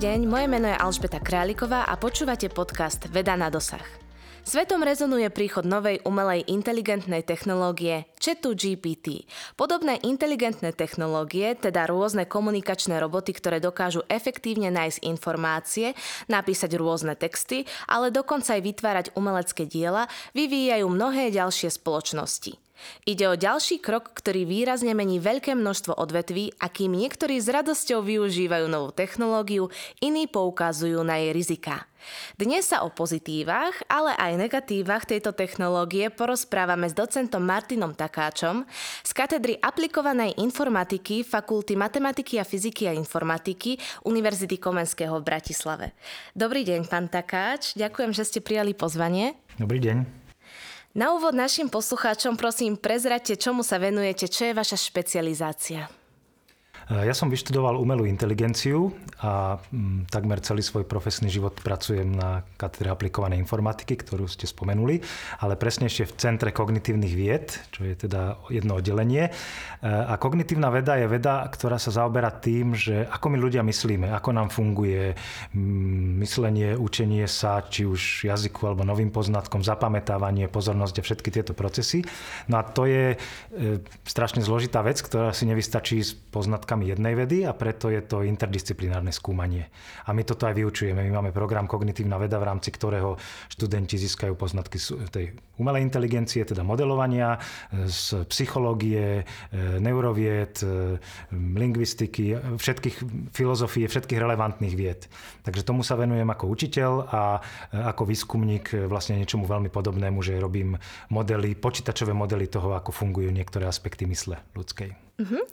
Deň, moje meno je Alžbeta Králiková a počúvate podcast Veda na dosah. Svetom rezonuje príchod novej umelej inteligentnej technológie Chatu GPT. Podobné inteligentné technológie, teda rôzne komunikačné roboty, ktoré dokážu efektívne nájsť informácie, napísať rôzne texty, ale dokonca aj vytvárať umelecké diela, vyvíjajú mnohé ďalšie spoločnosti. Ide o ďalší krok, ktorý výrazne mení veľké množstvo odvetví a kým niektorí s radosťou využívajú novú technológiu, iní poukazujú na jej rizika. Dnes sa o pozitívach, ale aj negatívach tejto technológie porozprávame s docentom Martinom Takáčom z katedry aplikovanej informatiky Fakulty matematiky a fyziky a informatiky Univerzity Komenského v Bratislave. Dobrý deň, pán Takáč, ďakujem, že ste prijali pozvanie. Dobrý deň. Na úvod našim poslucháčom prosím prezrate, čomu sa venujete, čo je vaša špecializácia. Ja som vyštudoval umelú inteligenciu a mm, takmer celý svoj profesný život pracujem na katedre aplikovanej informatiky, ktorú ste spomenuli, ale presnejšie v Centre kognitívnych vied, čo je teda jedno oddelenie. A kognitívna veda je veda, ktorá sa zaoberá tým, že ako my ľudia myslíme, ako nám funguje mm, myslenie, učenie sa, či už jazyku alebo novým poznatkom, zapamätávanie, pozornosť a všetky tieto procesy. No a to je e, strašne zložitá vec, ktorá si nevystačí s poznatkami programy jednej vedy a preto je to interdisciplinárne skúmanie. A my toto aj vyučujeme. My máme program Kognitívna veda, v rámci ktorého študenti získajú poznatky tej umelej inteligencie, teda modelovania, z psychológie, e, neurovied, e, lingvistiky, všetkých filozofie, všetkých relevantných vied. Takže tomu sa venujem ako učiteľ a e, ako výskumník vlastne niečomu veľmi podobnému, že robím modely, počítačové modely toho, ako fungujú niektoré aspekty mysle ľudskej. Uh-huh.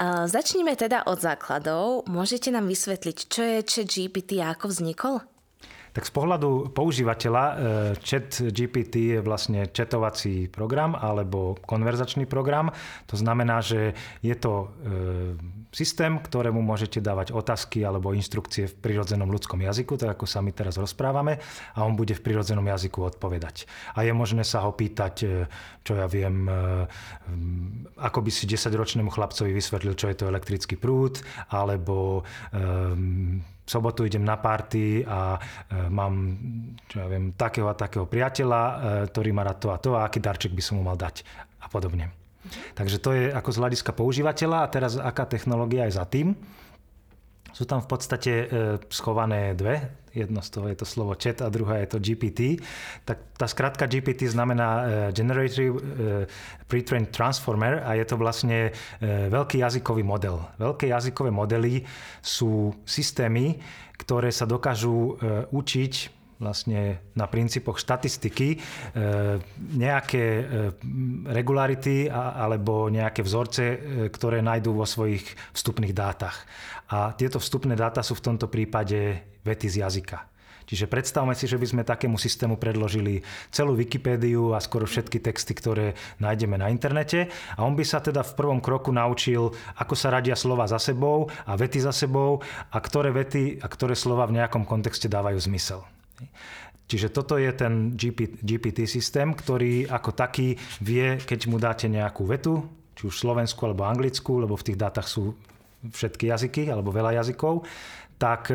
Uh, začníme teda od základov. Môžete nám vysvetliť, čo je chat GPT a ako vznikol? Tak z pohľadu používateľa e, chat GPT je vlastne četovací program alebo konverzačný program. To znamená, že je to e, systém, ktorému môžete dávať otázky alebo inštrukcie v prirodzenom ľudskom jazyku, tak ako sa my teraz rozprávame, a on bude v prirodzenom jazyku odpovedať. A je možné sa ho pýtať, e, čo ja viem, ako by si 10-ročnému chlapcovi vysvetlil, čo je to elektrický prúd, alebo sobotu idem na party a e, mám, čo ja viem, takého a takého priateľa, e, ktorý má rád to a to a aký darček by som mu mal dať a podobne. Takže to je ako z hľadiska používateľa a teraz aká technológia je za tým. Sú tam v podstate e, schované dve. Jedno z toho je to slovo chat a druhá je to GPT. Tak tá skratka GPT znamená e, Generative e, Pre-trained Transformer a je to vlastne veľký jazykový model. Veľké jazykové modely sú systémy, ktoré sa dokážu učiť vlastne na princípoch štatistiky nejaké regularity alebo nejaké vzorce, ktoré nájdú vo svojich vstupných dátach. A tieto vstupné dáta sú v tomto prípade vety z jazyka. Čiže predstavme si, že by sme takému systému predložili celú Wikipédiu a skoro všetky texty, ktoré nájdeme na internete. A on by sa teda v prvom kroku naučil, ako sa radia slova za sebou a vety za sebou a ktoré vety a ktoré slova v nejakom kontexte dávajú zmysel. Čiže toto je ten GPT systém, ktorý ako taký vie, keď mu dáte nejakú vetu, či už slovensku alebo anglickú, lebo v tých dátach sú všetky jazyky alebo veľa jazykov, tak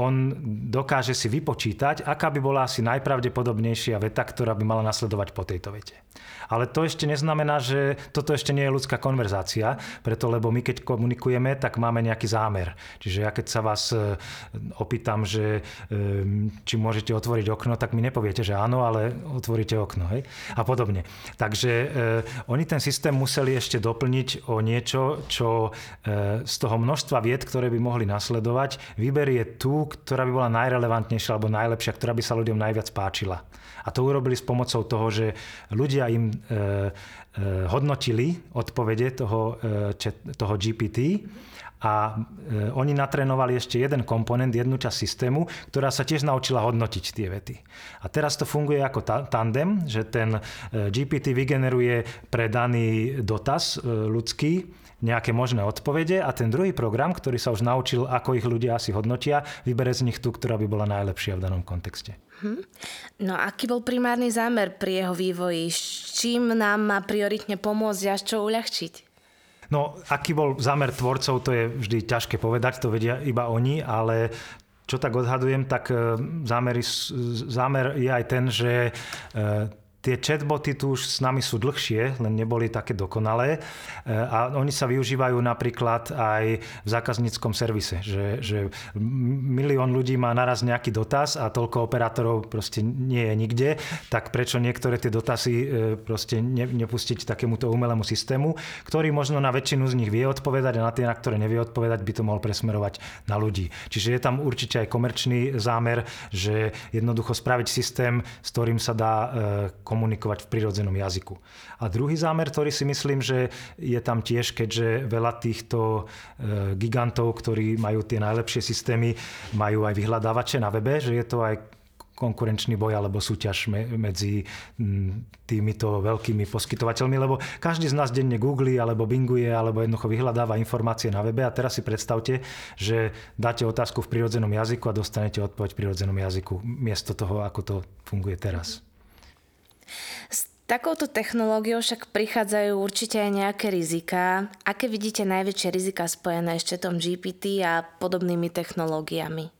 on dokáže si vypočítať, aká by bola asi najpravdepodobnejšia veta, ktorá by mala nasledovať po tejto vete. Ale to ešte neznamená, že toto ešte nie je ľudská konverzácia, preto lebo my keď komunikujeme, tak máme nejaký zámer. Čiže ja keď sa vás e, opýtam, že e, či môžete otvoriť okno, tak mi nepoviete, že áno, ale otvoríte okno. Hej? A podobne. Takže eh, oni ten systém museli ešte doplniť o niečo, čo z toho množstva vied, ktoré by mohli nasledovať, vyberie tú, ktorá by bola najrelevantnejšia alebo najlepšia, ktorá by sa ľuďom najviac páčila. A to urobili s pomocou toho, že ľudia im E, e, hodnotili odpovede toho, e, toho GPT a e, oni natrénovali ešte jeden komponent, jednu časť systému, ktorá sa tiež naučila hodnotiť tie vety. A teraz to funguje ako ta- tandem, že ten e, GPT vygeneruje pre daný dotaz e, ľudský nejaké možné odpovede a ten druhý program, ktorý sa už naučil, ako ich ľudia asi hodnotia, vybere z nich tú, ktorá by bola najlepšia v danom kontexte. Hm. No aký bol primárny zámer pri jeho vývoji? S čím nám má prioritne pomôcť a čo uľahčiť? No, aký bol zámer tvorcov, to je vždy ťažké povedať, to vedia iba oni, ale čo tak odhadujem, tak e, zámer, zámer je aj ten, že e, Tie chatboty tu už s nami sú dlhšie, len neboli také dokonalé e, a oni sa využívajú napríklad aj v zákazníckom servise, že, že milión ľudí má naraz nejaký dotaz a toľko operátorov proste nie je nikde, tak prečo niektoré tie dotazy e, proste ne, nepustiť takémuto umelému systému, ktorý možno na väčšinu z nich vie odpovedať a na tie, na ktoré nevie odpovedať, by to mohol presmerovať na ľudí. Čiže je tam určite aj komerčný zámer, že jednoducho spraviť systém, s ktorým sa dá e, komunikovať v prirodzenom jazyku. A druhý zámer, ktorý si myslím, že je tam tiež, keďže veľa týchto e, gigantov, ktorí majú tie najlepšie systémy, majú aj vyhľadávače na webe, že je to aj konkurenčný boj alebo súťaž medzi týmito veľkými poskytovateľmi, lebo každý z nás denne googli alebo binguje alebo jednoducho vyhľadáva informácie na webe a teraz si predstavte, že dáte otázku v prirodzenom jazyku a dostanete odpoveď v prirodzenom jazyku miesto toho, ako to funguje teraz. S takouto technológiou však prichádzajú určite aj nejaké rizika. Aké vidíte najväčšie rizika spojené s četom GPT a podobnými technológiami?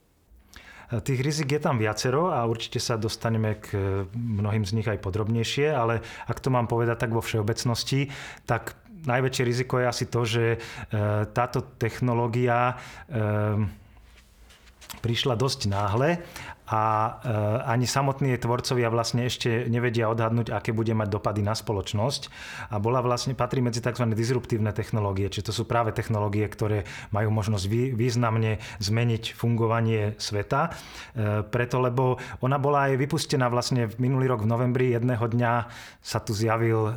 Tých rizik je tam viacero a určite sa dostaneme k mnohým z nich aj podrobnejšie, ale ak to mám povedať tak vo všeobecnosti, tak najväčšie riziko je asi to, že e, táto technológia e, prišla dosť náhle a e, ani samotní tvorcovia vlastne ešte nevedia odhadnúť, aké bude mať dopady na spoločnosť. A bola vlastne, patrí medzi tzv. disruptívne technológie, čiže to sú práve technológie, ktoré majú možnosť významne zmeniť fungovanie sveta. E, preto, lebo ona bola aj vypustená vlastne minulý rok v novembri, jedného dňa sa tu zjavil e,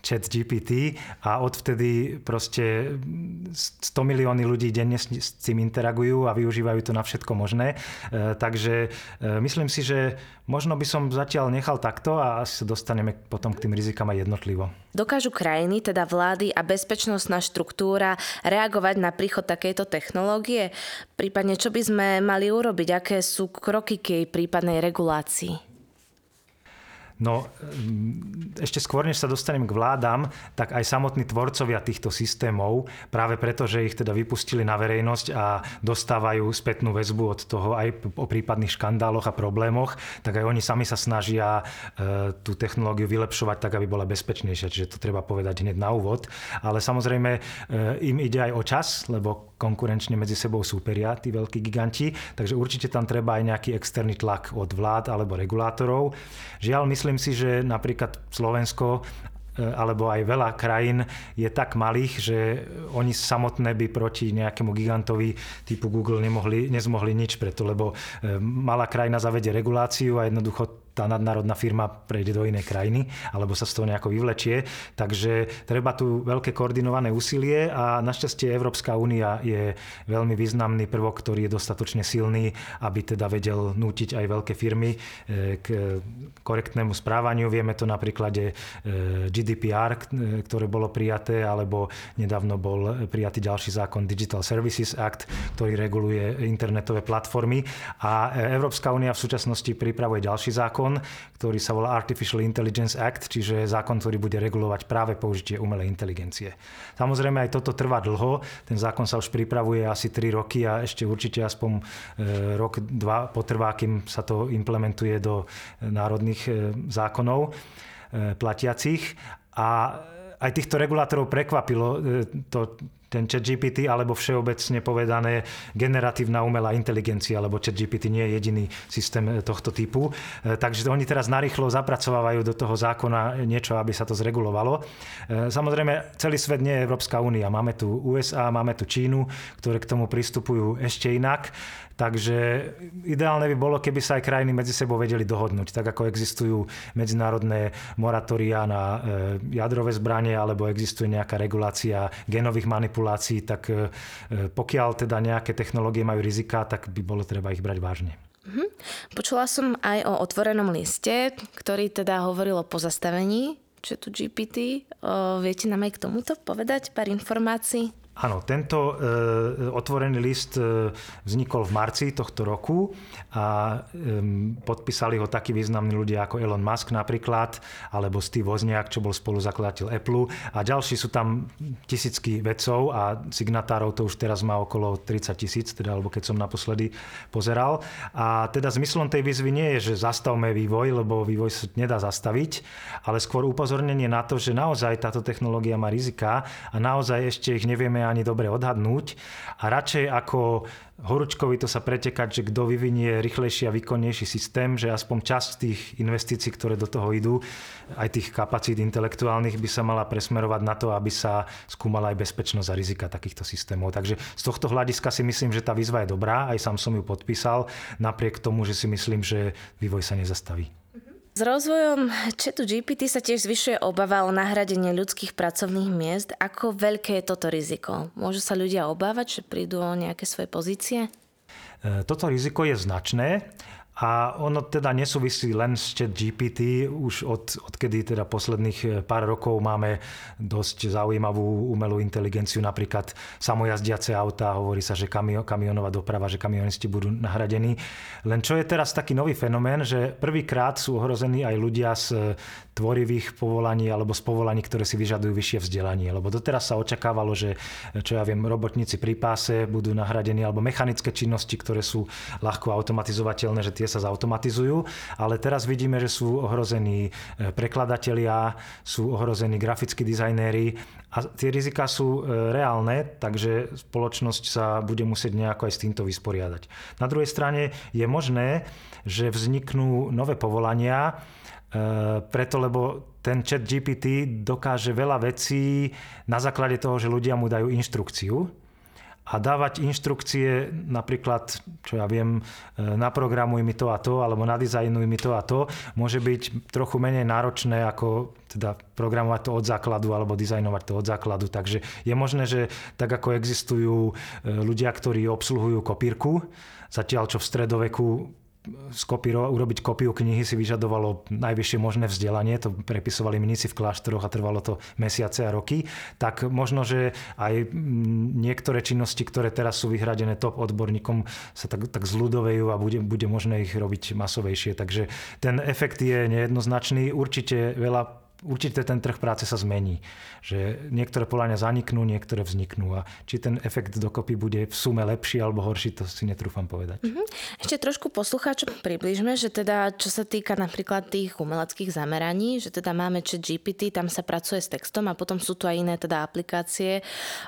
chat GPT a odvtedy proste 100 milióny ľudí denne s tým interagujú a využívajú to na všetko možné. Takže myslím si, že možno by som zatiaľ nechal takto a asi sa dostaneme potom k tým rizikám aj jednotlivo. Dokážu krajiny, teda vlády a bezpečnostná štruktúra reagovať na príchod takejto technológie? Prípadne čo by sme mali urobiť? Aké sú kroky k jej prípadnej regulácii? No ešte skôr, než sa dostanem k vládam, tak aj samotní tvorcovia týchto systémov, práve preto, že ich teda vypustili na verejnosť a dostávajú spätnú väzbu od toho aj o prípadných škandáloch a problémoch, tak aj oni sami sa snažia e, tú technológiu vylepšovať tak, aby bola bezpečnejšia. Čiže to treba povedať hneď na úvod. Ale samozrejme e, im ide aj o čas, lebo konkurenčne medzi sebou súperia tí veľkí giganti, takže určite tam treba aj nejaký externý tlak od vlád alebo regulátorov. Žiaľ, myslím, si, že napríklad Slovensko e, alebo aj veľa krajín je tak malých, že oni samotné by proti nejakému gigantovi typu Google nemohli, nezmohli nič preto, lebo e, malá krajina zavede reguláciu a jednoducho tá nadnárodná firma prejde do inej krajiny alebo sa z toho nejako vyvlečie. Takže treba tu veľké koordinované úsilie a našťastie Európska únia je veľmi významný prvok, ktorý je dostatočne silný, aby teda vedel nútiť aj veľké firmy e, k korektnému správaniu. Vieme to na príklade e, GDPR, e, ktoré bolo prijaté, alebo nedávno bol prijatý ďalší zákon Digital Services Act, ktorý reguluje internetové platformy. A Európska únia v súčasnosti pripravuje ďalší zákon, zákon, ktorý sa volá Artificial Intelligence Act, čiže zákon, ktorý bude regulovať práve použitie umelej inteligencie. Samozrejme aj toto trvá dlho, ten zákon sa už pripravuje asi 3 roky a ešte určite aspoň e, rok, dva potrvá, kým sa to implementuje do národných e, zákonov e, platiacich. A aj týchto regulátorov prekvapilo to, ten chat GPT, alebo všeobecne povedané generatívna umelá inteligencia, lebo chat GPT nie je jediný systém e, tohto typu. E, takže oni teraz narýchlo zapracovávajú do toho zákona niečo, aby sa to zregulovalo. E, samozrejme, celý svet nie je Európska únia. Máme tu USA, máme tu Čínu, ktoré k tomu pristupujú ešte inak. Takže ideálne by bolo, keby sa aj krajiny medzi sebou vedeli dohodnúť, tak ako existujú medzinárodné moratória na jadrové zbranie, alebo existuje nejaká regulácia genových manipulácií tak pokiaľ teda nejaké technológie majú rizika, tak by bolo treba ich brať vážne. Mhm. Počula som aj o otvorenom liste, ktorý teda hovoril o pozastavení tu GPT. Viete nám aj k tomuto povedať pár informácií? Áno, tento e, otvorený list e, vznikol v marci tohto roku a e, podpísali ho takí významní ľudia ako Elon Musk napríklad, alebo Steve Wozniak, čo bol spoluzakladateľ Apple a ďalší sú tam tisícky vedcov a signatárov to už teraz má okolo 30 tisíc, teda, alebo keď som naposledy pozeral. A teda zmyslom tej výzvy nie je, že zastavme vývoj, lebo vývoj sa nedá zastaviť, ale skôr upozornenie na to, že naozaj táto technológia má rizika a naozaj ešte ich nevieme ani dobre odhadnúť a radšej ako horúčkovi to sa pretekať, že kto vyvinie rýchlejší a výkonnejší systém, že aspoň časť tých investícií, ktoré do toho idú, aj tých kapacít intelektuálnych by sa mala presmerovať na to, aby sa skúmala aj bezpečnosť a rizika takýchto systémov. Takže z tohto hľadiska si myslím, že tá výzva je dobrá, aj sám som ju podpísal, napriek tomu, že si myslím, že vývoj sa nezastaví. S rozvojom chatu GPT sa tiež zvyšuje obava o nahradenie ľudských pracovných miest. Ako veľké je toto riziko? Môžu sa ľudia obávať, že prídu o nejaké svoje pozície? E, toto riziko je značné a ono teda nesúvisí len s chat GPT, už od, odkedy teda posledných eh, pár rokov máme dosť zaujímavú umelú inteligenciu, napríklad samojazdiace autá, hovorí sa, že kamio, kamionová doprava, že kamionisti budú nahradení. Len čo je teraz taký nový fenomén, že prvýkrát sú ohrození aj ľudia z tvorivých povolaní alebo z povolaní, ktoré si vyžadujú vyššie vzdelanie. Lebo doteraz sa očakávalo, že čo ja viem, robotníci pri páse budú nahradení alebo mechanické činnosti, ktoré sú ľahko automatizovateľné, že tie sa zautomatizujú. Ale teraz vidíme, že sú ohrození e, prekladatelia, sú ohrození grafickí dizajnéri a tie rizika sú e, reálne, takže spoločnosť sa bude musieť nejako aj s týmto vysporiadať. Na druhej strane je možné, že vzniknú nové povolania, Eh, preto, lebo ten chat GPT dokáže veľa vecí na základe toho, že ľudia mu dajú inštrukciu a dávať inštrukcie napríklad, čo ja viem, eh, naprogramuj mi to a to, alebo nadizajnuj mi to a to, môže byť trochu menej náročné ako teda programovať to od základu alebo dizajnovať to od základu. Takže je možné, že tak ako existujú eh, ľudia, ktorí obsluhujú kopírku, zatiaľ čo v stredoveku skopíro, urobiť kopiu knihy si vyžadovalo najvyššie možné vzdelanie, to prepisovali mníci v kláštoroch a trvalo to mesiace a roky, tak možno, že aj niektoré činnosti, ktoré teraz sú vyhradené top odborníkom, sa tak, tak zľudovejú a bude, bude možné ich robiť masovejšie. Takže ten efekt je nejednoznačný. Určite veľa určite ten trh práce sa zmení. Že niektoré poláňa zaniknú, niektoré vzniknú. A či ten efekt dokopy bude v sume lepší alebo horší, to si netrúfam povedať. Mm-hmm. Ešte trošku poslucháčom približme, že teda čo sa týka napríklad tých umeleckých zameraní, že teda máme chat GPT, tam sa pracuje s textom a potom sú tu aj iné teda aplikácie,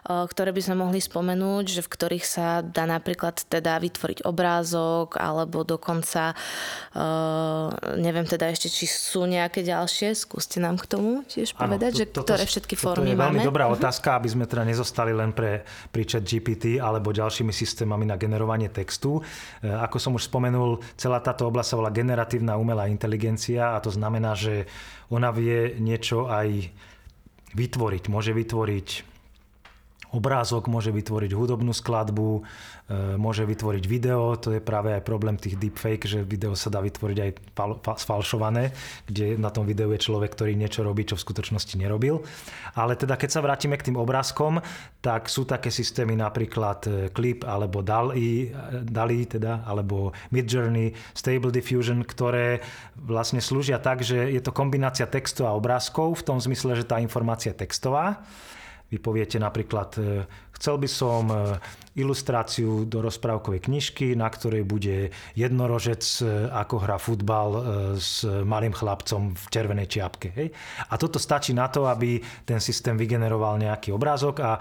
ktoré by sme mohli spomenúť, že v ktorých sa dá napríklad teda vytvoriť obrázok alebo dokonca neviem teda ešte, či sú nejaké ďalšie, skúste nám k tomu tiež povedať, ano, to, že toto, ktoré všetky formy máme? To je veľmi máme? dobrá uh-huh. otázka, aby sme teda nezostali len pre, pri chat GPT alebo ďalšími systémami na generovanie textu. E, ako som už spomenul, celá táto oblasť sa volá generatívna umelá inteligencia a to znamená, že ona vie niečo aj vytvoriť. Môže vytvoriť obrázok, môže vytvoriť hudobnú skladbu, e, môže vytvoriť video, to je práve aj problém tých deepfake, že video sa dá vytvoriť aj sfalšované, kde na tom videu je človek, ktorý niečo robí, čo v skutočnosti nerobil. Ale teda keď sa vrátime k tým obrázkom, tak sú také systémy napríklad e, Clip alebo DALI, e, DALI teda, alebo Midjourney, Stable Diffusion, ktoré vlastne slúžia tak, že je to kombinácia textu a obrázkov v tom zmysle, že tá informácia je textová vy poviete napríklad, e, chcel by som e, ilustráciu do rozprávkovej knižky, na ktorej bude jednorožec, e, ako hrá futbal e, s malým chlapcom v červenej čiapke. Hej? A toto stačí na to, aby ten systém vygeneroval nejaký obrázok a e,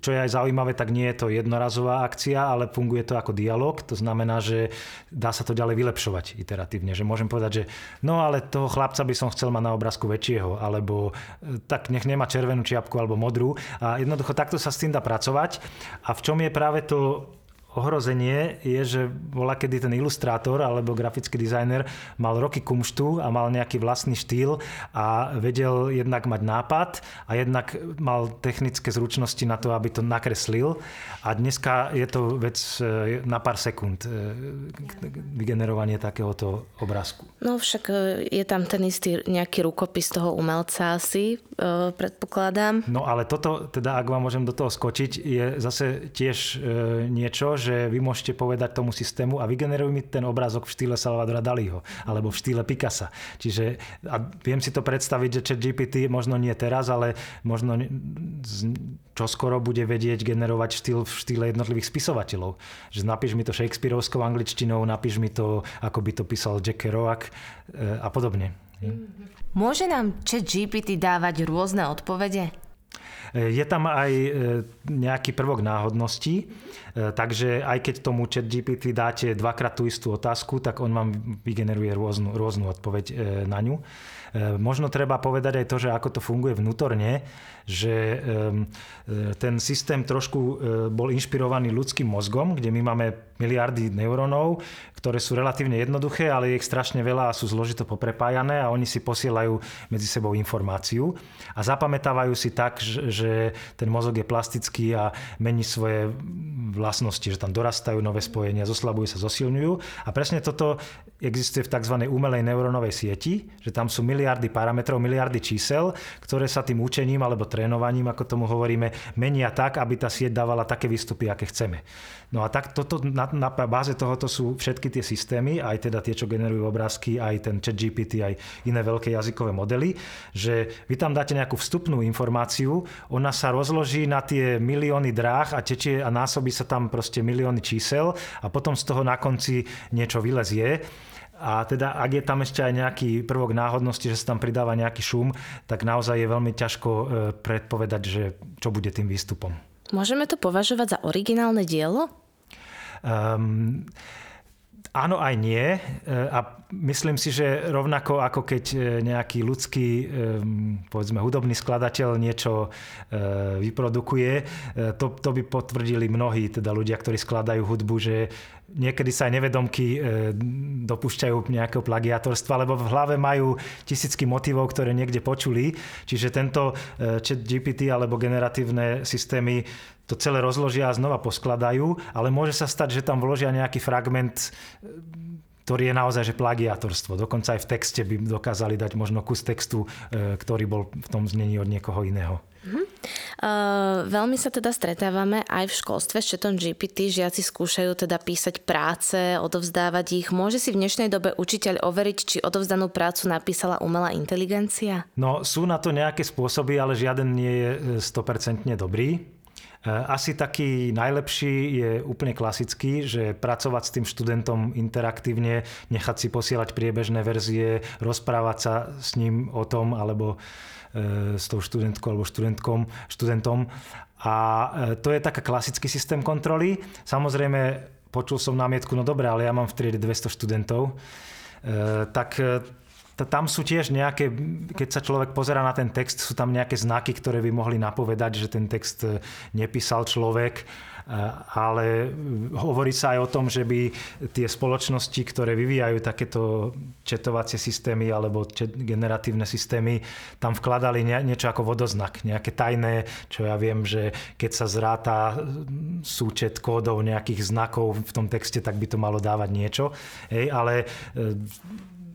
čo je aj zaujímavé, tak nie je to jednorazová akcia, ale funguje to ako dialog. To znamená, že dá sa to ďalej vylepšovať iteratívne. Že môžem povedať, že no ale toho chlapca by som chcel mať na obrázku väčšieho, alebo tak nech nemá červenú čiapku alebo modrú. A jednoducho takto sa s tým dá pracovať. A v čom je práve to ohrozenie je, že bola kedy ten ilustrátor alebo grafický dizajner mal roky kumštu a mal nejaký vlastný štýl a vedel jednak mať nápad a jednak mal technické zručnosti na to, aby to nakreslil. A dneska je to vec e, na pár sekúnd e, vygenerovanie takéhoto obrázku. No však e, je tam ten istý nejaký rukopis toho umelca asi, predpokladám. No ale toto, teda ak vám môžem do toho skočiť, je zase tiež niečo, že vy môžete povedať tomu systému a vygeneruj mi ten obrázok v štýle Salvadora Dalího alebo v štýle Picasa. Čiže a viem si to predstaviť, že chat GPT možno nie teraz, ale možno čo skoro bude vedieť generovať štýl v štýle jednotlivých spisovateľov. Že napíš mi to Shakespeareovskou angličtinou, napíš mi to, ako by to písal Jack Kerouac e, a podobne. Môže nám chat GPT dávať rôzne odpovede? E, je tam aj e, nejaký prvok náhodnosti, takže aj keď tomu chat GPT dáte dvakrát tú istú otázku, tak on vám vygeneruje rôznu, rôznu odpoveď na ňu. Možno treba povedať aj to, že ako to funguje vnútorne, že ten systém trošku bol inšpirovaný ľudským mozgom, kde my máme miliardy neurónov, ktoré sú relatívne jednoduché, ale ich strašne veľa a sú zložito poprepájané a oni si posielajú medzi sebou informáciu a zapamätávajú si tak, že ten mozog je plastický a mení svoje vlastnosti, že tam dorastajú nové spojenia, zoslabujú sa, zosilňujú a presne toto existuje v tzv. umelej neurónovej sieti, že tam sú miliardy parametrov, miliardy čísel, ktoré sa tým učením alebo trénovaním, ako tomu hovoríme, menia tak, aby tá sieť dávala také výstupy, aké chceme. No a tak toto, na, na báze tohoto sú všetky tie systémy, aj teda tie, čo generujú obrázky, aj ten chat GPT, aj iné veľké jazykové modely, že vy tam dáte nejakú vstupnú informáciu, ona sa rozloží na tie milióny dráh a tečie a násobí sa tam proste milióny čísel a potom z toho na konci niečo vylezie. A teda ak je tam ešte aj nejaký prvok náhodnosti, že sa tam pridáva nejaký šum, tak naozaj je veľmi ťažko e, predpovedať, že čo bude tým výstupom. Môžeme to považovať za originálne dielo? Um, Áno aj nie. E, a myslím si, že rovnako ako keď e, nejaký ľudský, povedzme, hudobný skladateľ niečo vyprodukuje, to, to by potvrdili mnohí teda ľudia, ktorí skladajú hudbu, že niekedy sa aj nevedomky e, dopúšťajú nejakého plagiátorstva, lebo v hlave majú tisícky motivov, ktoré niekde počuli. Čiže tento e, chat GPT alebo generatívne systémy to celé rozložia a znova poskladajú, ale môže sa stať, že tam vložia nejaký fragment ktorý je naozaj že plagiátorstvo. Dokonca aj v texte by dokázali dať možno kus textu, e, ktorý bol v tom znení od niekoho iného. Uh-huh. Uh, veľmi sa teda stretávame aj v školstve s četom GPT. Žiaci skúšajú teda písať práce, odovzdávať ich. Môže si v dnešnej dobe učiteľ overiť, či odovzdanú prácu napísala umelá inteligencia? No sú na to nejaké spôsoby, ale žiaden nie je 100% e, dobrý. E, asi taký najlepší je úplne klasický, že pracovať s tým študentom interaktívne, nechať si posielať priebežné verzie, rozprávať sa s ním o tom, alebo E, s tou študentkou alebo študentkom, študentom. A e, to je taká klasický systém kontroly. Samozrejme, počul som námietku, no dobre, ale ja mám v triede 200 študentov. Tak tam sú tiež nejaké, keď sa človek pozera na ten text, sú tam nejaké znaky, ktoré by mohli napovedať, že ten text nepísal človek ale hovorí sa aj o tom, že by tie spoločnosti, ktoré vyvíjajú takéto četovacie systémy alebo generatívne systémy, tam vkladali niečo ako vodoznak, nejaké tajné, čo ja viem, že keď sa zráta súčet kódov nejakých znakov v tom texte, tak by to malo dávať niečo. Hej, ale e,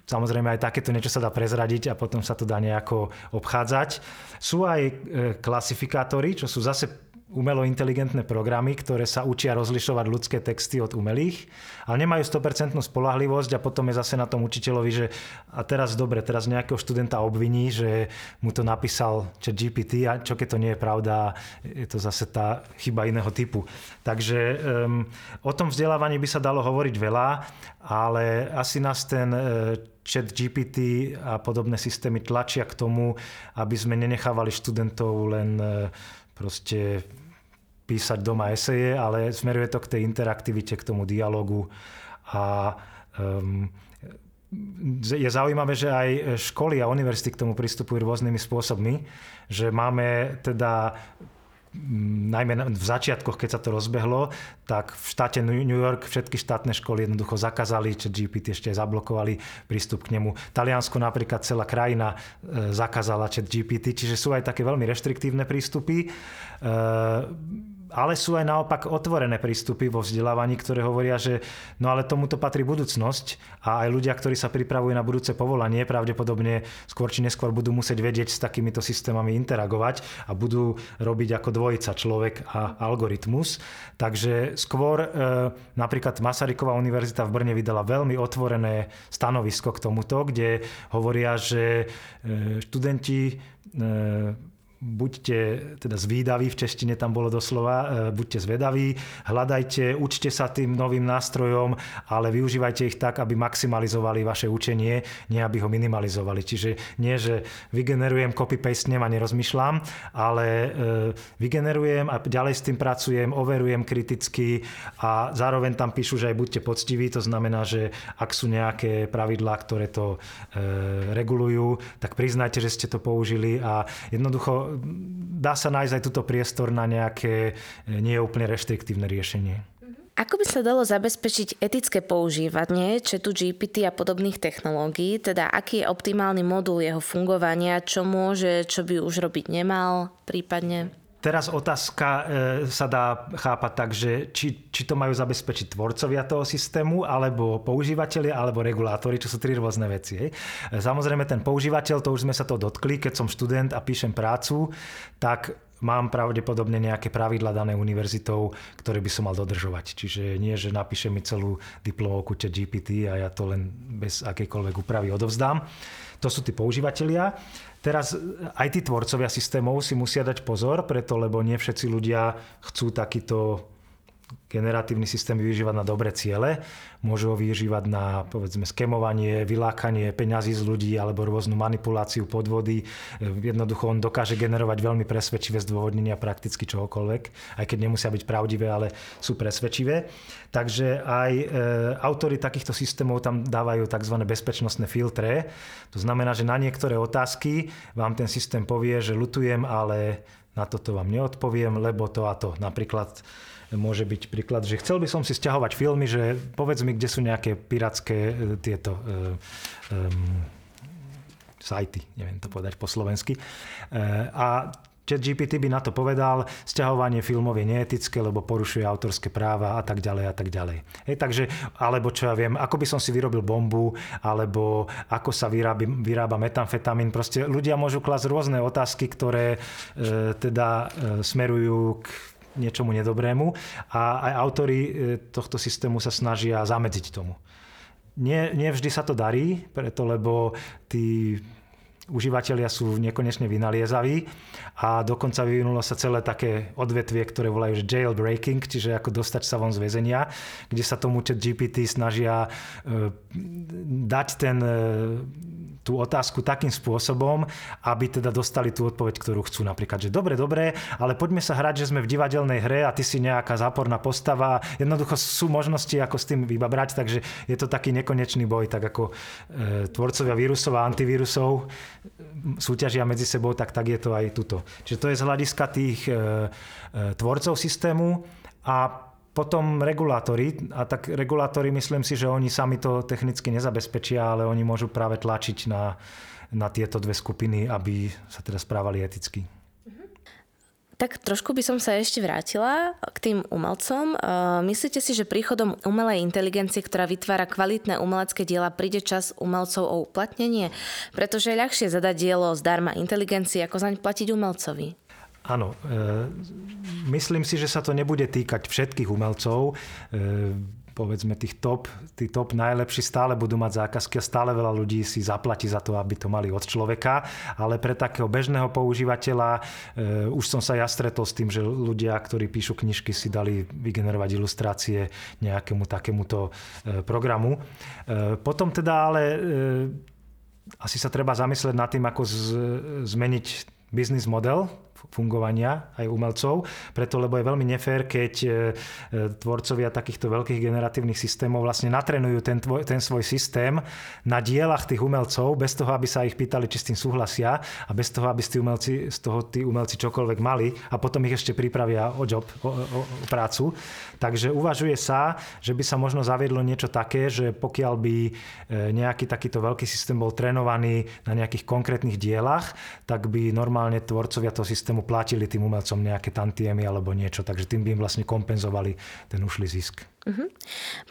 Samozrejme aj takéto niečo sa dá prezradiť a potom sa to dá nejako obchádzať. Sú aj e, klasifikátory, čo sú zase umelo inteligentné programy, ktoré sa učia rozlišovať ľudské texty od umelých, ale nemajú 100% spolahlivosť a potom je zase na tom učiteľovi, že a teraz dobre, teraz nejakého študenta obviní, že mu to napísal chat GPT a čo keď to nie je pravda, je to zase tá chyba iného typu. Takže um, o tom vzdelávaní by sa dalo hovoriť veľa, ale asi nás ten uh, chat GPT a podobné systémy tlačia k tomu, aby sme nenechávali študentov len uh, proste písať doma eseje, ale smeruje to k tej interaktivite, k tomu dialogu. A um, je zaujímavé, že aj školy a univerzity k tomu pristupujú rôznymi spôsobmi, že máme teda najmä v začiatkoch, keď sa to rozbehlo, tak v štáte New York všetky štátne školy jednoducho zakázali, čo GPT ešte zablokovali prístup k nemu. Taliansko napríklad celá krajina e, zakázala chat GPT, čiže sú aj také veľmi reštriktívne prístupy. Ale sú aj naopak otvorené prístupy vo vzdelávaní, ktoré hovoria, že no ale tomuto patrí budúcnosť a aj ľudia, ktorí sa pripravujú na budúce povolanie, pravdepodobne skôr či neskôr budú musieť vedieť s takýmito systémami interagovať a budú robiť ako dvojica človek a algoritmus. Takže skôr e, napríklad Masaryková univerzita v Brne vydala veľmi otvorené stanovisko k tomuto, kde hovoria, že e, študenti e, buďte teda zvídaví, v češtine tam bolo doslova, e, buďte zvedaví, hľadajte, učte sa tým novým nástrojom, ale využívajte ich tak, aby maximalizovali vaše učenie, nie aby ho minimalizovali. Čiže nie, že vygenerujem, copy-paste a nerozmýšľam, ale e, vygenerujem a ďalej s tým pracujem, overujem kriticky a zároveň tam píšu, že aj buďte poctiví, to znamená, že ak sú nejaké pravidlá, ktoré to e, regulujú, tak priznajte, že ste to použili a jednoducho dá sa nájsť aj túto priestor na nejaké e, nie úplne reštriktívne riešenie. Ako by sa dalo zabezpečiť etické používanie četu GPT a podobných technológií, teda aký je optimálny modul jeho fungovania, čo môže, čo by už robiť nemal prípadne? Teraz otázka e, sa dá chápať tak, že či, či to majú zabezpečiť tvorcovia toho systému, alebo používateľia, alebo regulátori, čo sú tri rôzne veci. Hej. E, samozrejme ten používateľ, to už sme sa to dotkli, keď som študent a píšem prácu, tak mám pravdepodobne nejaké pravidla dané univerzitou, ktoré by som mal dodržovať. Čiže nie, že napíše mi celú diplomovku chat GPT a ja to len bez akejkoľvek úpravy odovzdám. To sú tí používateľia. Teraz aj tí tvorcovia systémov si musia dať pozor, preto lebo nie všetci ľudia chcú takýto generatívny systém využívať na dobré ciele. Môžu ho využívať na povedzme skemovanie, vylákanie peňazí z ľudí alebo rôznu manipuláciu, podvody. Jednoducho on dokáže generovať veľmi presvedčivé zdôvodnenia prakticky čohokoľvek, aj keď nemusia byť pravdivé, ale sú presvedčivé. Takže aj e, autory takýchto systémov tam dávajú tzv. bezpečnostné filtre. To znamená, že na niektoré otázky vám ten systém povie, že lutujem, ale na toto vám neodpoviem, lebo to a to. Napríklad môže byť príklad, že chcel by som si stiahovať filmy, že povedz mi, kde sú nejaké pirátske e, tieto um, sajty, neviem to povedať po slovensky. A Chat GPT by na to povedal, sťahovanie filmov je neetické, lebo porušuje autorské práva a tak ďalej a tak ďalej. Hej, takže, alebo čo ja viem, ako by som si vyrobil bombu, alebo ako sa vyrába, vyrába metamfetamín. Proste ľudia môžu klasť rôzne otázky, ktoré e, teda e, smerujú k niečomu nedobrému a aj autory e, tohto systému sa snažia zamedziť tomu. Nie, nie vždy sa to darí, preto lebo tí užívateľia sú nekonečne vynaliezaví a dokonca vyvinulo sa celé také odvetvie, ktoré volajú že jailbreaking, čiže ako dostať sa von z väzenia, kde sa tomu chat GPT snažia e, dať ten e, tú otázku takým spôsobom, aby teda dostali tú odpoveď, ktorú chcú. Napríklad, že dobre, dobre, ale poďme sa hrať, že sme v divadelnej hre a ty si nejaká záporná postava. Jednoducho sú možnosti, ako s tým vybabrať, takže je to taký nekonečný boj, tak ako e, tvorcovia vírusov a antivírusov súťažia medzi sebou, tak tak je to aj tuto. Čiže to je z hľadiska tých e, e, tvorcov systému a potom regulátory, a tak regulátory myslím si, že oni sami to technicky nezabezpečia, ale oni môžu práve tlačiť na, na tieto dve skupiny, aby sa teda správali eticky. Tak trošku by som sa ešte vrátila k tým umelcom. Myslíte si, že príchodom umelej inteligencie, ktorá vytvára kvalitné umelecké diela, príde čas umelcov o uplatnenie? Pretože je ľahšie zadať dielo zdarma inteligencii, ako zaň platiť umelcovi. Áno, e, myslím si, že sa to nebude týkať všetkých umelcov. E, povedzme tých top, tí top najlepší stále budú mať zákazky a stále veľa ľudí si zaplatí za to, aby to mali od človeka, ale pre takého bežného používateľa e, už som sa ja stretol s tým, že ľudia, ktorí píšu knižky, si dali vygenerovať ilustrácie nejakému takémuto e, programu. E, potom teda ale e, asi sa treba zamyslieť nad tým, ako z, zmeniť biznis model fungovania aj umelcov, preto lebo je veľmi nefér, keď e, tvorcovia takýchto veľkých generatívnych systémov vlastne natrenujú ten, tvoj, ten svoj systém na dielach tých umelcov, bez toho, aby sa ich pýtali, či s tým súhlasia a bez toho, aby tí umelci, z toho tí umelci čokoľvek mali a potom ich ešte pripravia o job, o, o, o prácu. Takže uvažuje sa, že by sa možno zaviedlo niečo také, že pokiaľ by e, nejaký takýto veľký systém bol trénovaný na nejakých konkrétnych dielach, tak by normálne tvorcovia toho systému platili tým umelcom nejaké tantiemy alebo niečo, takže tým by im vlastne kompenzovali ten ušlý zisk. Uh-huh.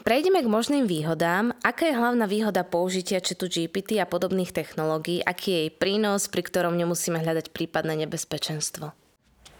Prejdeme k možným výhodám. Aká je hlavná výhoda použitia četu GPT a podobných technológií? Aký je jej prínos, pri ktorom nemusíme hľadať prípadné nebezpečenstvo?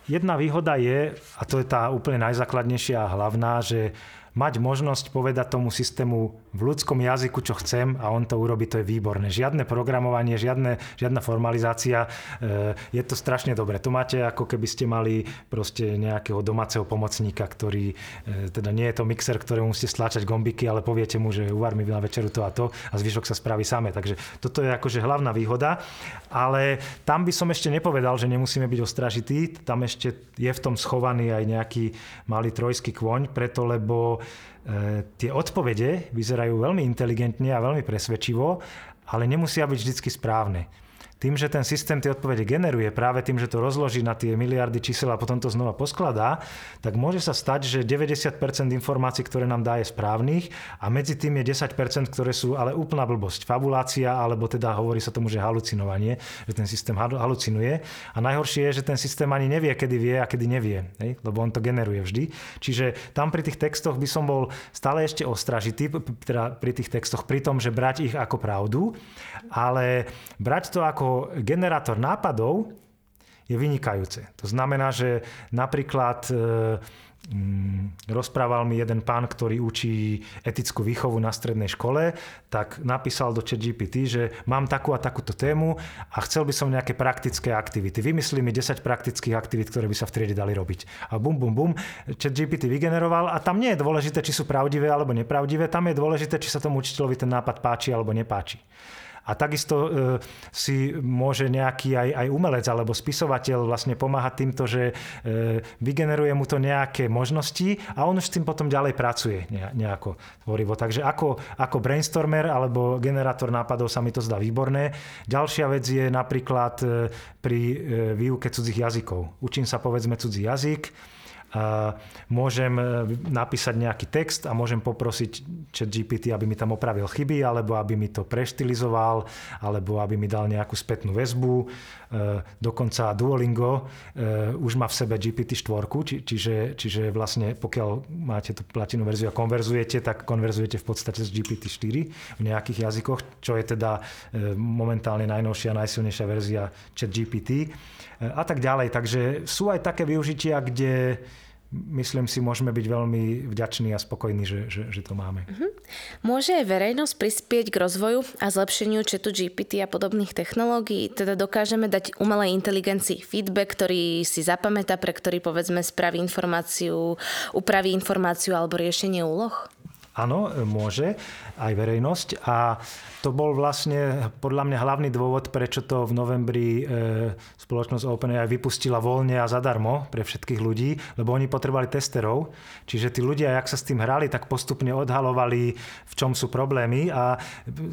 Jedna výhoda je, a to je tá úplne najzákladnejšia a hlavná, že mať možnosť povedať tomu systému v ľudskom jazyku, čo chcem a on to urobí, to je výborné. Žiadne programovanie, žiadne, žiadna formalizácia, e, je to strašne dobre. To máte ako keby ste mali proste nejakého domáceho pomocníka, ktorý, e, teda nie je to mixer, ktorému musíte stlačať gombiky, ale poviete mu, že uvar mi na večeru to a to a zvyšok sa spraví same. Takže toto je akože hlavná výhoda, ale tam by som ešte nepovedal, že nemusíme byť ostražití, tam ešte je v tom schovaný aj nejaký malý trojský kôň, preto lebo tie odpovede vyzerajú veľmi inteligentne a veľmi presvedčivo, ale nemusia byť vždy správne tým, že ten systém tie odpovede generuje, práve tým, že to rozloží na tie miliardy čísel a potom to znova poskladá, tak môže sa stať, že 90% informácií, ktoré nám dá, je správnych a medzi tým je 10%, ktoré sú ale úplná blbosť. Fabulácia, alebo teda hovorí sa tomu, že halucinovanie, že ten systém halucinuje. A najhoršie je, že ten systém ani nevie, kedy vie a kedy nevie, lebo on to generuje vždy. Čiže tam pri tých textoch by som bol stále ešte ostražitý, teda pri tých textoch, pri tom, že brať ich ako pravdu, ale brať to ako generátor nápadov je vynikajúce. To znamená, že napríklad e, mm, rozprával mi jeden pán, ktorý učí etickú výchovu na strednej škole, tak napísal do ChatGPT, že mám takú a takúto tému a chcel by som nejaké praktické aktivity. Vymyslí mi 10 praktických aktivít, ktoré by sa v triede dali robiť. A bum, bum, bum, ChatGPT vygeneroval a tam nie je dôležité, či sú pravdivé alebo nepravdivé, tam je dôležité, či sa tomu učiteľovi ten nápad páči alebo nepáči. A takisto e, si môže nejaký aj, aj umelec alebo spisovateľ vlastne pomáhať týmto, že e, vygeneruje mu to nejaké možnosti a on už s tým potom ďalej pracuje nejako tvorivo. Takže ako, ako brainstormer alebo generátor nápadov sa mi to zdá výborné. Ďalšia vec je napríklad e, pri výuke cudzích jazykov. Učím sa povedzme cudzí jazyk, môžem e, napísať nejaký text a môžem poprosiť chat GPT, aby mi tam opravil chyby, alebo aby mi to preštilizoval, alebo aby mi dal nejakú spätnú väzbu. E, dokonca Duolingo e, už má v sebe GPT-4, či, čiže, čiže vlastne pokiaľ máte tú platinú verziu a konverzujete, tak konverzujete v podstate z GPT-4 v nejakých jazykoch, čo je teda momentálne najnovšia, najsilnejšia verzia chat GPT a tak ďalej. Takže sú aj také využitia, kde myslím si, môžeme byť veľmi vďační a spokojní, že, že, že to máme. Uh-huh. Môže aj verejnosť prispieť k rozvoju a zlepšeniu četu GPT a podobných technológií? Teda dokážeme dať umelej inteligencii feedback, ktorý si zapamätá, pre ktorý povedzme spraví informáciu, upraví informáciu alebo riešenie úloh? Áno, môže, aj verejnosť. A to bol vlastne podľa mňa hlavný dôvod, prečo to v novembri e, spoločnosť OpenAI vypustila voľne a zadarmo pre všetkých ľudí, lebo oni potrebovali testerov. Čiže tí ľudia, jak sa s tým hrali, tak postupne odhalovali, v čom sú problémy a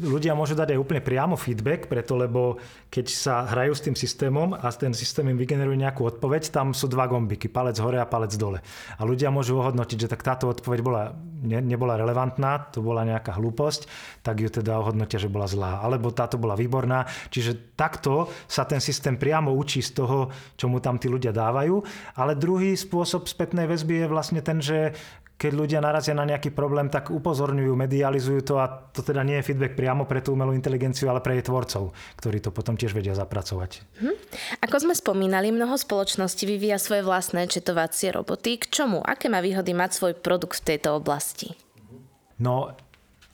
ľudia môžu dať aj úplne priamo feedback, preto lebo keď sa hrajú s tým systémom a ten systém im vygeneruje nejakú odpoveď, tam sú dva gombiky, palec hore a palec dole. A ľudia môžu ohodnotiť, že tak táto odpoveď bola, ne, nebola relevantná, to bola nejaká hlúposť, tak ju teda ohodnotia, že bola zlá. Alebo táto bola výborná. Čiže takto sa ten systém priamo učí z toho, čo mu tam tí ľudia dávajú. Ale druhý spôsob spätnej väzby je vlastne ten, že keď ľudia narazia na nejaký problém, tak upozorňujú, medializujú to a to teda nie je feedback priamo pre tú umelú inteligenciu, ale pre jej tvorcov, ktorí to potom tiež vedia zapracovať. Hm. Ako sme spomínali, mnoho spoločností vyvíja svoje vlastné četovacie roboty. K čomu? Aké má výhody mať svoj produkt v tejto oblasti? No,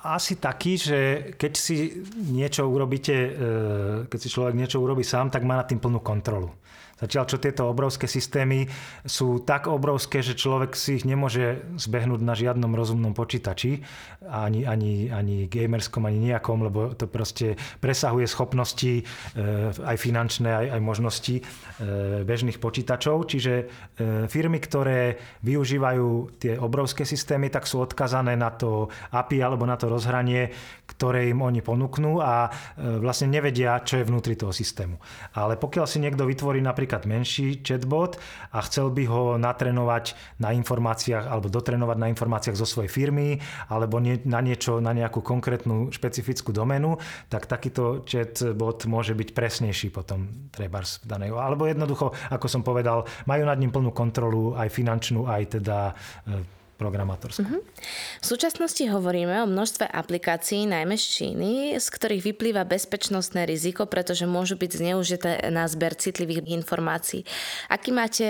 asi taký, že keď si niečo urobíte, e, keď si človek niečo urobí sám, tak má nad tým plnú kontrolu. Zatiaľ, čo tieto obrovské systémy sú tak obrovské, že človek si ich nemôže zbehnúť na žiadnom rozumnom počítači, ani, ani, ani gamerskom, ani nejakom, lebo to proste presahuje schopnosti e, aj finančné, aj, aj možnosti e, bežných počítačov. Čiže e, firmy, ktoré využívajú tie obrovské systémy, tak sú odkazané na to API alebo na to rozhranie, ktoré im oni ponúknú a vlastne nevedia, čo je vnútri toho systému. Ale pokiaľ si niekto vytvorí napríklad menší chatbot a chcel by ho natrenovať na informáciách alebo dotrenovať na informáciách zo svojej firmy alebo nie, na niečo, na nejakú konkrétnu špecifickú doménu, tak takýto chatbot môže byť presnejší potom trebárs danej. Alebo jednoducho, ako som povedal, majú nad ním plnú kontrolu aj finančnú, aj teda e, programátorskú. Uh-huh. V súčasnosti hovoríme o množstve aplikácií, najmä z Číny, z ktorých vyplýva bezpečnostné riziko, pretože môžu byť zneužité na zber citlivých informácií. Aký máte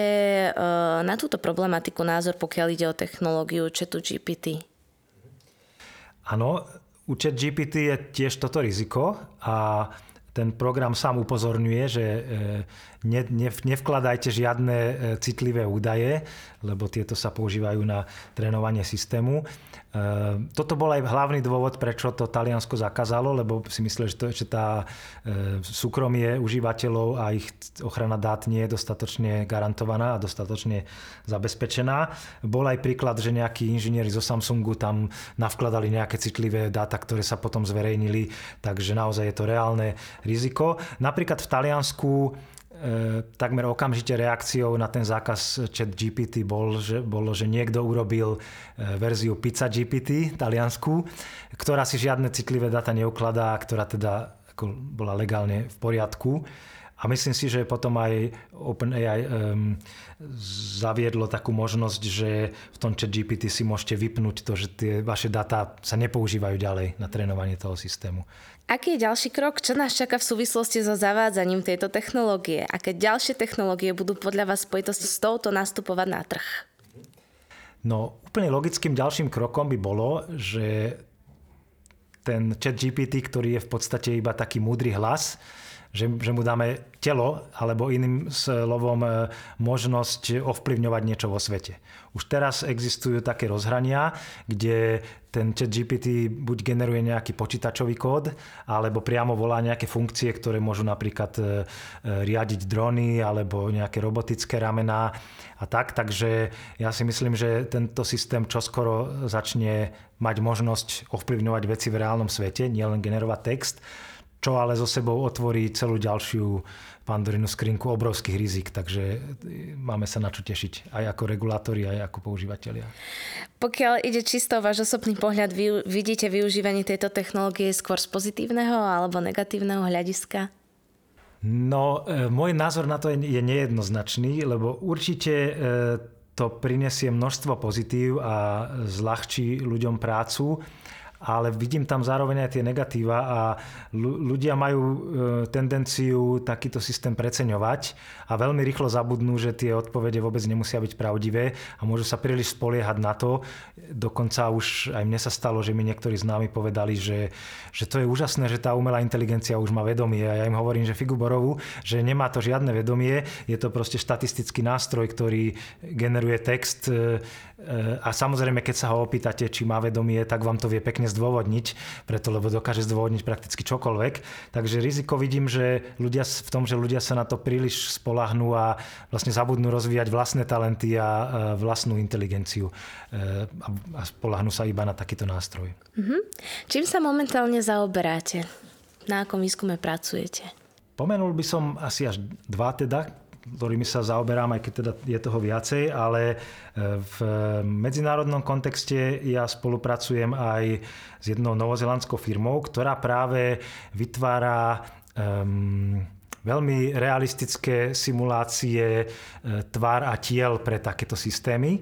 uh, na túto problematiku názor, pokiaľ ide o technológiu chatu GPT? Áno, u chat GPT je tiež toto riziko a ten program sám upozorňuje, že e, ne, ne, nevkladajte žiadne e, citlivé údaje, lebo tieto sa používajú na trénovanie systému. Ehm, toto bol aj hlavný dôvod, prečo to Taliansko zakázalo, lebo si mysleli, že, to, že tá ehm, súkromie užívateľov a ich ochrana dát nie je dostatočne garantovaná a dostatočne zabezpečená. Bol aj príklad, že nejakí inžinieri zo Samsungu tam navkladali nejaké citlivé dáta, ktoré sa potom zverejnili, takže naozaj je to reálne riziko. Napríklad v Taliansku E, takmer okamžite reakciou na ten zákaz chat GPT bol, že, bolo, že niekto urobil e, verziu Pizza GPT taliansku, ktorá si žiadne citlivé data neukladá, ktorá teda ako bola legálne v poriadku. A myslím si, že potom aj OpenAI um, zaviedlo takú možnosť, že v tom chat GPT si môžete vypnúť to, že tie vaše dáta sa nepoužívajú ďalej na trénovanie toho systému. Aký je ďalší krok? Čo nás čaká v súvislosti so zavádzaním tejto technológie? Aké ďalšie technológie budú podľa vás spojitosti s touto nastupovať na trh? No, úplne logickým ďalším krokom by bolo, že ten chat GPT, ktorý je v podstate iba taký múdry hlas, že, že mu dáme telo, alebo iným slovom e, možnosť ovplyvňovať niečo vo svete. Už teraz existujú také rozhrania, kde ten chat GPT buď generuje nejaký počítačový kód, alebo priamo volá nejaké funkcie, ktoré môžu napríklad e, e, riadiť drony alebo nejaké robotické ramená a tak. Takže ja si myslím, že tento systém čoskoro začne mať možnosť ovplyvňovať veci v reálnom svete, nielen generovať text čo ale zo sebou otvorí celú ďalšiu pandorinu skrinku obrovských rizik, takže e, máme sa na čo tešiť aj ako regulátori, aj ako používateľia. Pokiaľ ide čisto o váš osobný pohľad, vy vidíte využívanie tejto technológie skôr z pozitívneho alebo negatívneho hľadiska? No, e, môj názor na to je, je nejednoznačný, lebo určite e, to prinesie množstvo pozitív a zľahčí ľuďom prácu ale vidím tam zároveň aj tie negatíva a ľudia majú e, tendenciu takýto systém preceňovať a veľmi rýchlo zabudnú, že tie odpovede vôbec nemusia byť pravdivé a môžu sa príliš spoliehať na to. Dokonca už aj mne sa stalo, že mi niektorí z námi povedali, že, že to je úžasné, že tá umelá inteligencia už má vedomie a ja im hovorím, že figu borovu, že nemá to žiadne vedomie, je to proste štatistický nástroj, ktorý generuje text e, e, a samozrejme, keď sa ho opýtate, či má vedomie, tak vám to vie pekne zdôvodniť, preto lebo dokáže zdôvodniť prakticky čokoľvek. Takže riziko vidím, že ľudia v tom, že ľudia sa na to príliš spolahnú a vlastne zabudnú rozvíjať vlastné talenty a vlastnú inteligenciu e, a spolahnú sa iba na takýto nástroj. Mm-hmm. Čím sa momentálne zaoberáte? Na akom výskume pracujete? Pomenul by som asi až dva teda, ktorými sa zaoberám, aj keď teda je toho viacej, ale e, v medzinárodnom kontexte ja spolupracujem aj s jednou novozelandskou firmou, ktorá práve vytvára um, veľmi realistické simulácie e, tvár a tiel pre takéto systémy. E,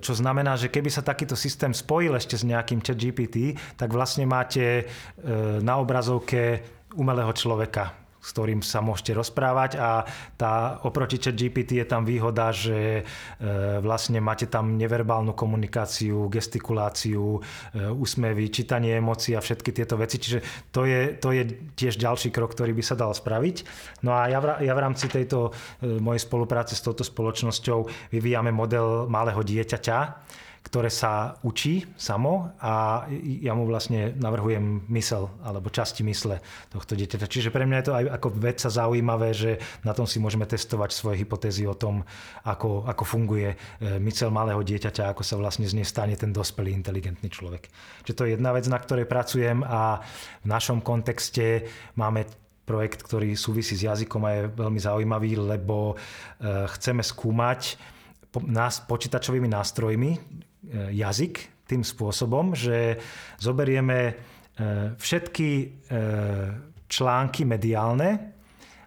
čo znamená, že keby sa takýto systém spojil ešte s nejakým chat GPT, tak vlastne máte na obrazovke umelého človeka, s ktorým sa môžete rozprávať a tá oproti chat GPT je tam výhoda, že e, vlastne máte tam neverbálnu komunikáciu, gestikuláciu, e, úsmevy, čítanie emócií a všetky tieto veci, čiže to je, to je tiež ďalší krok, ktorý by sa dal spraviť. No a ja v, ja v rámci tejto e, mojej spolupráce s touto spoločnosťou vyvíjame model malého dieťaťa, ktoré sa učí samo a ja mu vlastne navrhujem mysel alebo časti mysle tohto dieťaťa. Čiže pre mňa je to aj ako vedca zaujímavé, že na tom si môžeme testovať svoje hypotézy o tom, ako, ako funguje e, mysel malého dieťaťa, ako sa vlastne z nej stane ten dospelý inteligentný človek. Čiže to je jedna vec, na ktorej pracujem a v našom kontexte máme projekt, ktorý súvisí s jazykom a je veľmi zaujímavý, lebo e, chceme skúmať nás počítačovými nástrojmi, jazyk tým spôsobom, že zoberieme e, všetky e, články mediálne,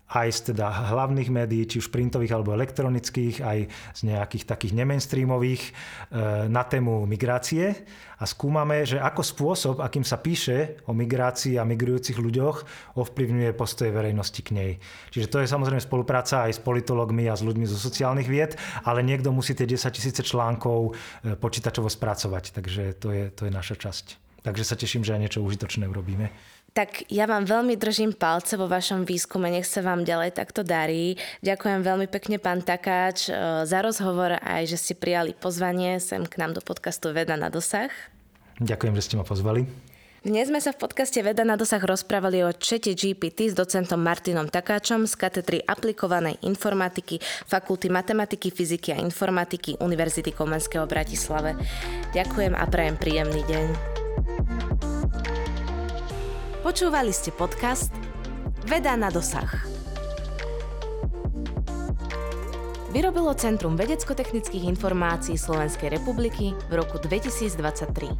aj z teda hlavných médií, či už printových alebo elektronických, aj z nejakých takých nemainstreamových e, na tému migrácie a skúmame, že ako spôsob, akým sa píše o migrácii a migrujúcich ľuďoch, ovplyvňuje postoje verejnosti k nej. Čiže to je samozrejme spolupráca aj s politologmi a s ľuďmi zo sociálnych vied, ale niekto musí tie 10 tisíce článkov e, počítačovo spracovať, takže to je, to je naša časť. Takže sa teším, že aj niečo užitočné urobíme. Tak ja vám veľmi držím palce vo vašom výskume, nech sa vám ďalej takto darí. Ďakujem veľmi pekne, pán Takáč, e, za rozhovor aj, že ste prijali pozvanie sem k nám do podcastu Veda na dosah. Ďakujem, že ste ma pozvali. Dnes sme sa v podcaste Veda na dosah rozprávali o čete GPT s docentom Martinom Takáčom z katedry aplikovanej informatiky Fakulty matematiky, fyziky a informatiky Univerzity Komenského v Bratislave. Ďakujem a prajem príjemný deň. Počúvali ste podcast Veda na dosah. Vyrobilo Centrum vedecko-technických informácií Slovenskej republiky v roku 2023.